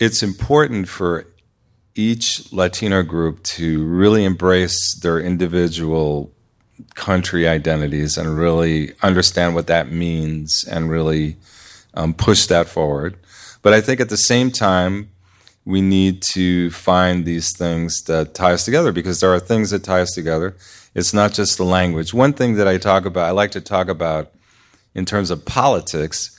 it's important for each Latino group to really embrace their individual country identities and really understand what that means and really um, push that forward. But I think at the same time, we need to find these things that tie us together because there are things that tie us together. It's not just the language. One thing that I talk about, I like to talk about in terms of politics,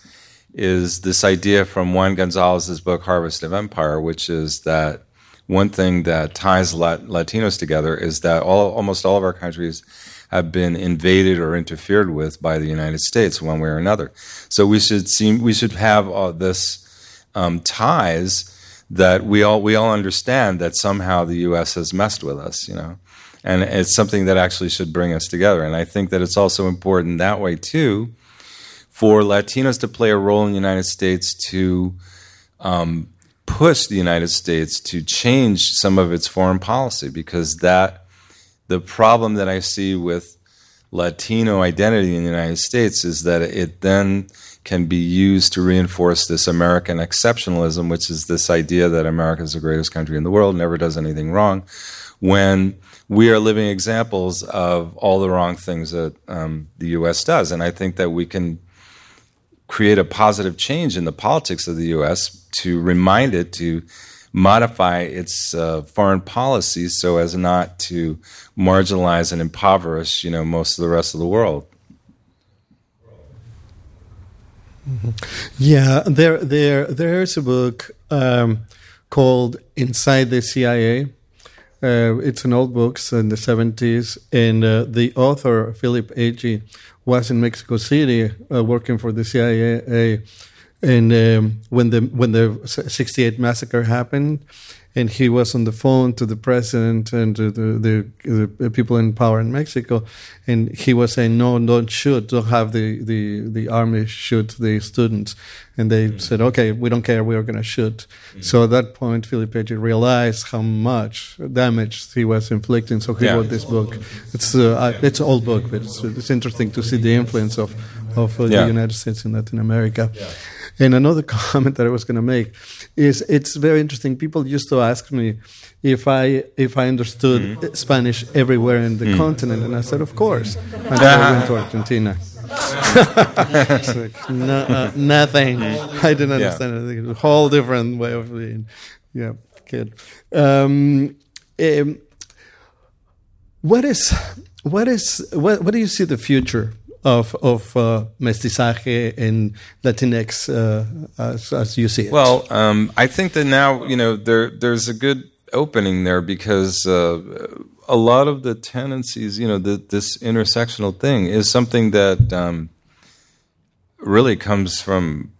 is this idea from Juan Gonzalez's book Harvest of Empire, which is that one thing that ties Latinos together is that all, almost all of our countries have been invaded or interfered with by the United States one way or another. So we should seem we should have all this um, ties that we all we all understand that somehow the U.S. has messed with us, you know, and it's something that actually should bring us together. And I think that it's also important that way too for Latinos to play a role in the United States to um, push the United States to change some of its foreign policy because that the problem that I see with Latino identity in the United States is that it then can be used to reinforce this American exceptionalism, which is this idea that America is the greatest country in the world, never does anything wrong, when we are living examples of all the wrong things that um, the U.S. does. And I think that we can create a positive change in the politics of the U.S. to remind it to modify its uh, foreign policy so as not to marginalize and impoverish, you know, most of the rest of the world. Mm-hmm. Yeah, there, there, there's a book um, called "Inside the CIA." Uh, it's an old book in the 70s, and uh, the author Philip Agee was in Mexico City uh, working for the CIA. And um, when the when the '68 massacre happened, and he was on the phone to the president and to the, the, the, people in power in Mexico, and he was saying, "No, don't shoot. Don't have the, the, the army shoot the students." And they mm-hmm. said, "Okay, we don't care. We are going to shoot." Mm-hmm. So at that point, Philip Agee realized how much damage he was inflicting. So he yeah. wrote this book. It's uh, it's an old book, but it's, it's interesting to see the influence of of uh, yeah. the United States in Latin America. And another comment that I was going to make is it's very interesting. People used to ask me if I if I understood mm. Spanish everywhere in the mm. continent, and I said, of course. And I went to Argentina. like, no, uh, nothing. I didn't understand yeah. anything. A whole different way of being. Yeah, good. Um, um, what is what is what, what do you see the future of of uh, mestizaje and Latinx uh, as, as, you see it? Well, um, I think that now you know there there's a good opening there because uh, a lot of the tendencies, you know, the, this intersectional thing is something that um, really comes from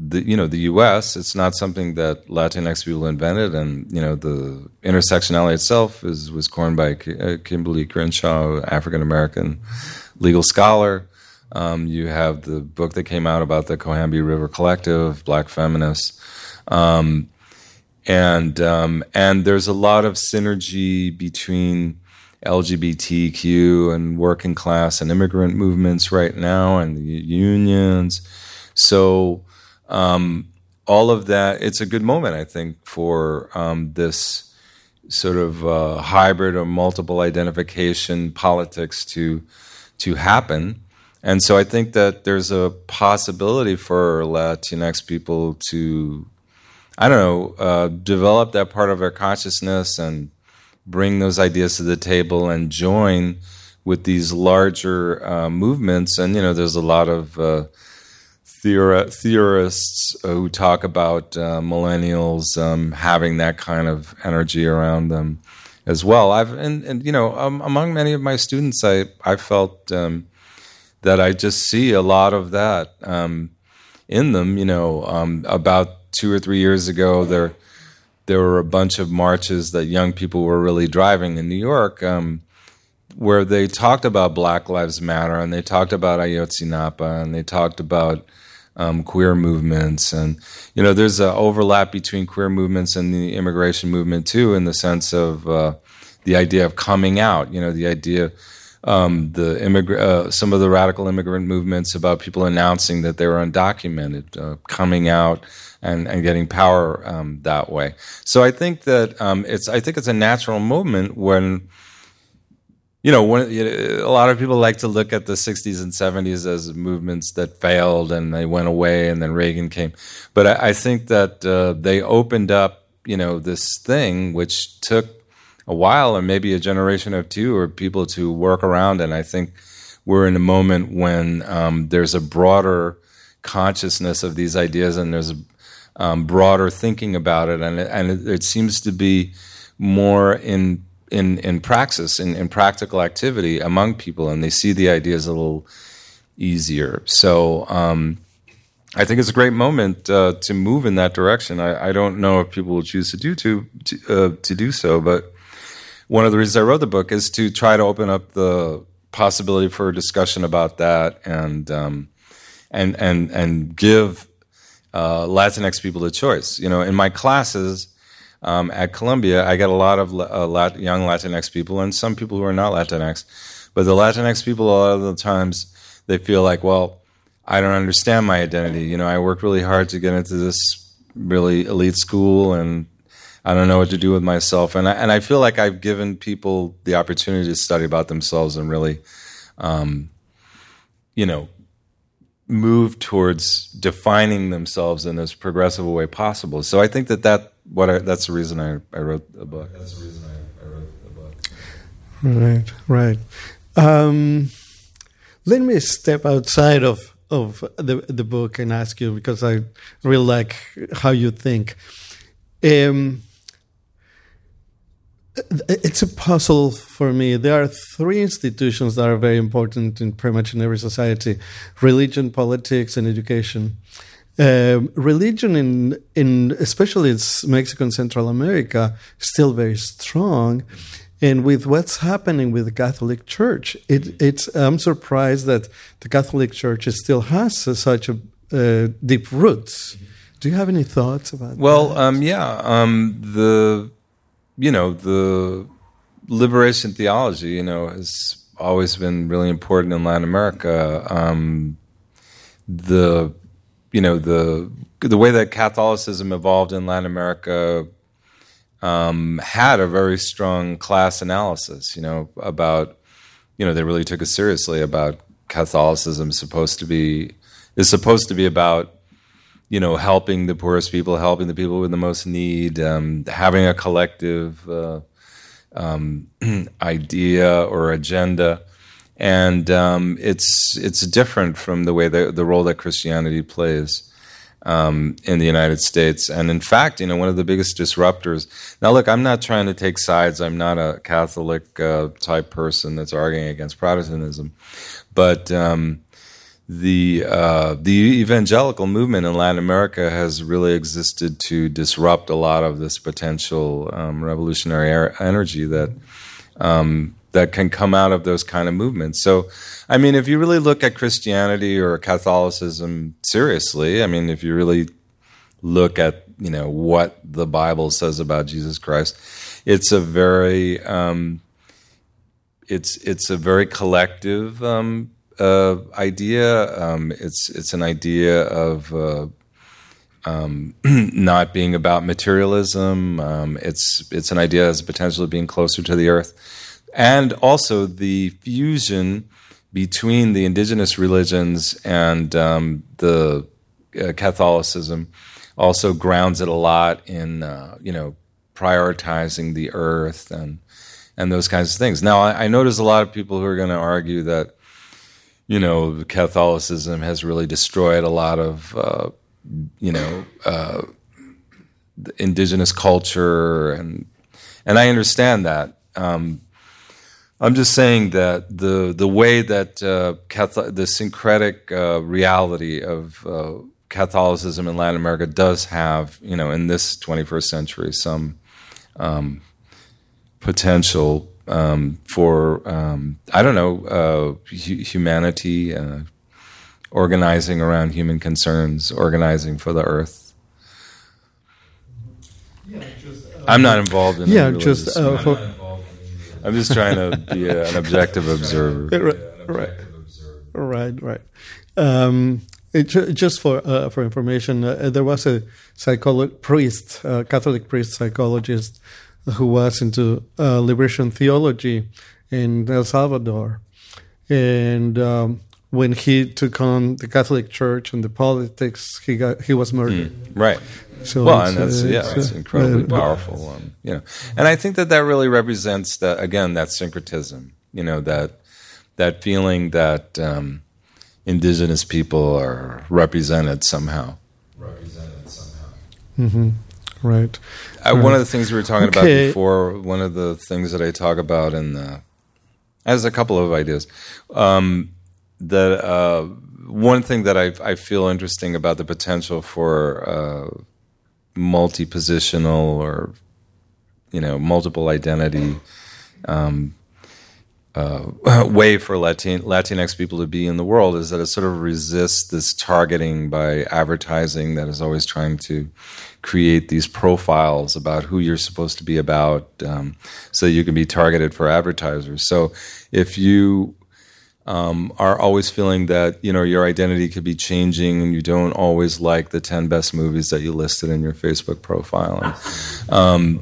the you know the U.S. It's not something that Latinx people invented, and you know the intersectionality itself is was coined by uh, Kimberlé Crenshaw, African American legal scholar. Um, you have the book that came out about the Combahee River Collective, Black feminists, um, and um, and there's a lot of synergy between LGBTQ and working class and immigrant movements right now, and the unions. So um, all of that, it's a good moment, I think, for um, this sort of uh, hybrid or multiple identification politics to to happen. And so I think that there's a possibility for Latinx people to, I don't know, uh, develop that part of their consciousness and bring those ideas to the table and join with these larger uh, movements. And, you know, there's a lot of uh, theori- theorists who talk about uh, millennials um, having that kind of energy around them as well. I've and, and you know um, among many of my students, I I felt um, that I just see a lot of that um, in them. You know, um, about two or three years ago, there there were a bunch of marches that young people were really driving in New York. Um, where they talked about Black Lives Matter and they talked about Ayotzinapa and they talked about um, queer movements, and you know, there's an overlap between queer movements and the immigration movement too, in the sense of uh, the idea of coming out. You know, the idea. Um, the immigr- uh, some of the radical immigrant movements about people announcing that they were undocumented, uh, coming out and, and getting power um, that way. So I think that um, it's I think it's a natural movement when you know, when, a lot of people like to look at the 60s and 70s as movements that failed and they went away and then Reagan came. But I, I think that uh, they opened up, you know, this thing which took a while or maybe a generation or two or people to work around. And I think we're in a moment when um, there's a broader consciousness of these ideas and there's a um, broader thinking about it. And, and it, it seems to be more in in in praxis in, in practical activity among people and they see the ideas a little easier so um, I think it's a great moment uh, to move in that direction. I, I, don't know if people will choose to do to to, uh, to, do so, but one of the reasons I wrote the book is to try to open up the possibility for a discussion about that and um, and and and give uh, Latinx people a choice. You know, in my classes, um, at Columbia, I get a lot of uh, Lat- young Latinx people and some people who are not Latinx. But the Latinx people, a lot of the times, they feel like, well, I don't understand my identity. You know, I worked really hard to get into this really elite school, and I don't know what to do with myself. And I, and I feel like I've given people the opportunity to study about themselves and really, um, you know, move towards defining themselves in as progressive a way possible. So I think that, that what I, that's the reason I, I wrote the book. That's the reason I, I wrote the book. Right, right. Um, let me step outside of of the the book and ask you because I really like how you think. Um, it's a puzzle for me. There are three institutions that are very important in pretty much in every society: religion, politics, and education. Um, religion in in especially in Mexico and Central America still very strong, and with what's happening with the Catholic Church, it, it's I'm surprised that the Catholic Church still has such a uh, deep roots. Do you have any thoughts about? Well, um, yeah, um, the you know the liberation theology, you know, has always been really important in Latin America. Um, the you know the the way that Catholicism evolved in Latin America um, had a very strong class analysis. You know about you know they really took it seriously about Catholicism supposed to be is supposed to be about you know helping the poorest people, helping the people with the most need, um, having a collective. Uh, um, idea or agenda, and um, it's it's different from the way the the role that Christianity plays. Um, in the United States. And in fact, you know, one of the biggest disruptors. Now, look, I'm not trying to take sides. I'm not a Catholic uh, type person that's arguing against Protestantism. But um, the uh, the evangelical movement in Latin America has really existed to disrupt a lot of this potential um, revolutionary er- energy that um, that can come out of those kind of movements. So, I mean, if you really look at Christianity or Catholicism seriously, I mean, if you really look at you know what the Bible says about Jesus Christ, it's a very um, it's it's a very collective um, uh, idea. Um, it's it's an idea of uh, um, not being about materialism. Um, it's it's an idea as a potential of being closer to the earth, and also the fusion between the indigenous religions and um, the uh, Catholicism also grounds it a lot in uh, you know prioritizing the earth and and those kinds of things. Now, I, I notice a lot of people who are going to argue that you know, Catholicism has really destroyed a lot of, uh, you know, uh, indigenous culture, and and I understand that. Um, I'm just saying that the the way that uh, Catholic, the syncretic uh, reality of uh, Catholicism in Latin America does have, you know, in this 21st century, some um, potential um, for um, I don't know uh, hu- humanity, uh, organizing around human concerns, organizing for the earth. Yeah, just, uh, I'm not involved in. Yeah, just uh, for. I'm just trying to be a, an objective observer. Right, right, right, right. Um, it, just for uh, for information, uh, there was a priest, Catholic priest psychologist who was into uh, liberation theology in El Salvador. And um, when he took on the Catholic Church and the politics, he got he was murdered. Mm, right. So well, and that's uh, yeah, it's, incredibly uh, powerful. Um, you know, and I think that that really represents that again that syncretism. You know that that feeling that um, indigenous people are represented somehow. Represented somehow. Mm-hmm. Right. Uh, one of the things we were talking okay. about before, one of the things that I talk about in the, as a couple of ideas, um, that uh, one thing that I, I, feel interesting about the potential for uh, multi-positional or you know multiple identity um, uh, way for Latin Latinx people to be in the world is that it sort of resists this targeting by advertising that is always trying to create these profiles about who you're supposed to be about, um, so you can be targeted for advertisers. So if you um, are always feeling that you know your identity could be changing and you don't always like the 10 best movies that you listed in your facebook profile and, um,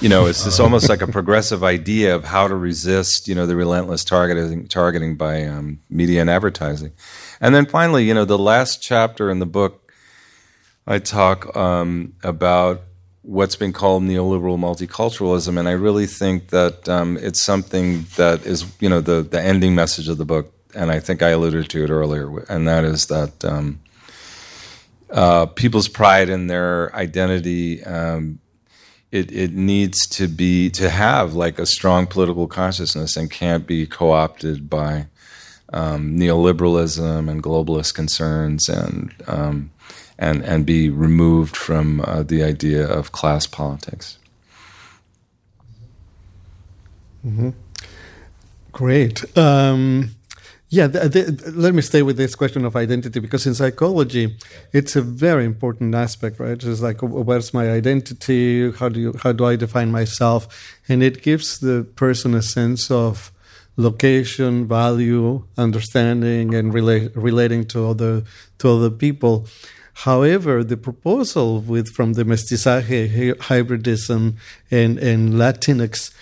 you know, it's just almost like a progressive idea of how to resist, you know, the relentless targeting targeting by um, media and advertising. And then finally, you know, the last chapter in the book, I talk um, about what's been called neoliberal multiculturalism, and I really think that um, it's something that is, you know, the the ending message of the book, and I think I alluded to it earlier, and that is that. Um, uh, people's pride in their identity um, it, it needs to be to have like a strong political consciousness and can't be co-opted by um, neoliberalism and globalist concerns and um, and and be removed from uh, the idea of class politics. Mm-hmm. Great. Um, yeah, the, the, let me stay with this question of identity because in psychology, it's a very important aspect, right? It's like, where's my identity? How do you, how do I define myself? And it gives the person a sense of location, value, understanding, and relate, relating to other to other people. However, the proposal with from the mestizaje, hybridism, and and Latinx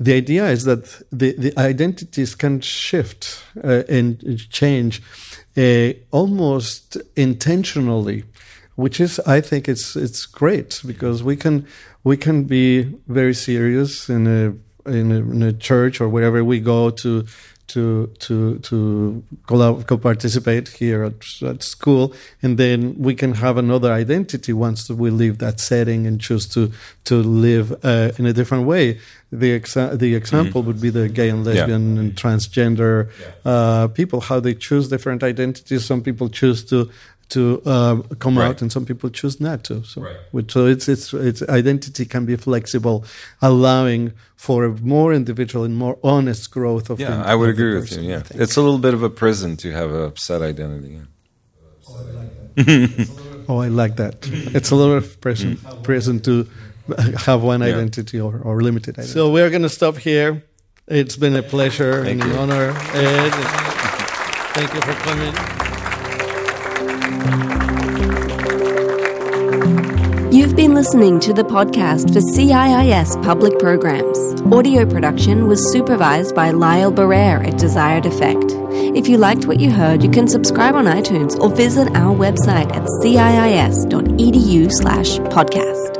the idea is that the, the identities can shift uh, and change uh, almost intentionally, which is, I think, it's it's great because we can we can be very serious in a in a, in a church or wherever we go to to to to co participate here at, at, school, and then we can have another identity once we leave that setting and choose to to live uh, in a different way. The exa- the example mm-hmm. would be the gay and lesbian yeah. and transgender yeah. uh, people, how they choose different identities. Some people choose to to uh, come right. out, and some people choose not to. So, right. so it's it's its identity can be flexible, allowing for a more individual and more honest growth of. Yeah, I would agree with you. Yeah, it's a little bit of a prison to have a set identity. Oh, I like that. oh, I like that. It's a little of prison, prison to have one yeah. identity or, or limited identity. So we're going to stop here. It's been a pleasure Thank and you. an honor, Ed. Thank you for coming. You've been listening to the podcast for CIIS Public Programs. Audio production was supervised by Lyle Barrere at Desired Effect. If you liked what you heard, you can subscribe on iTunes or visit our website at ciis.edu slash podcast.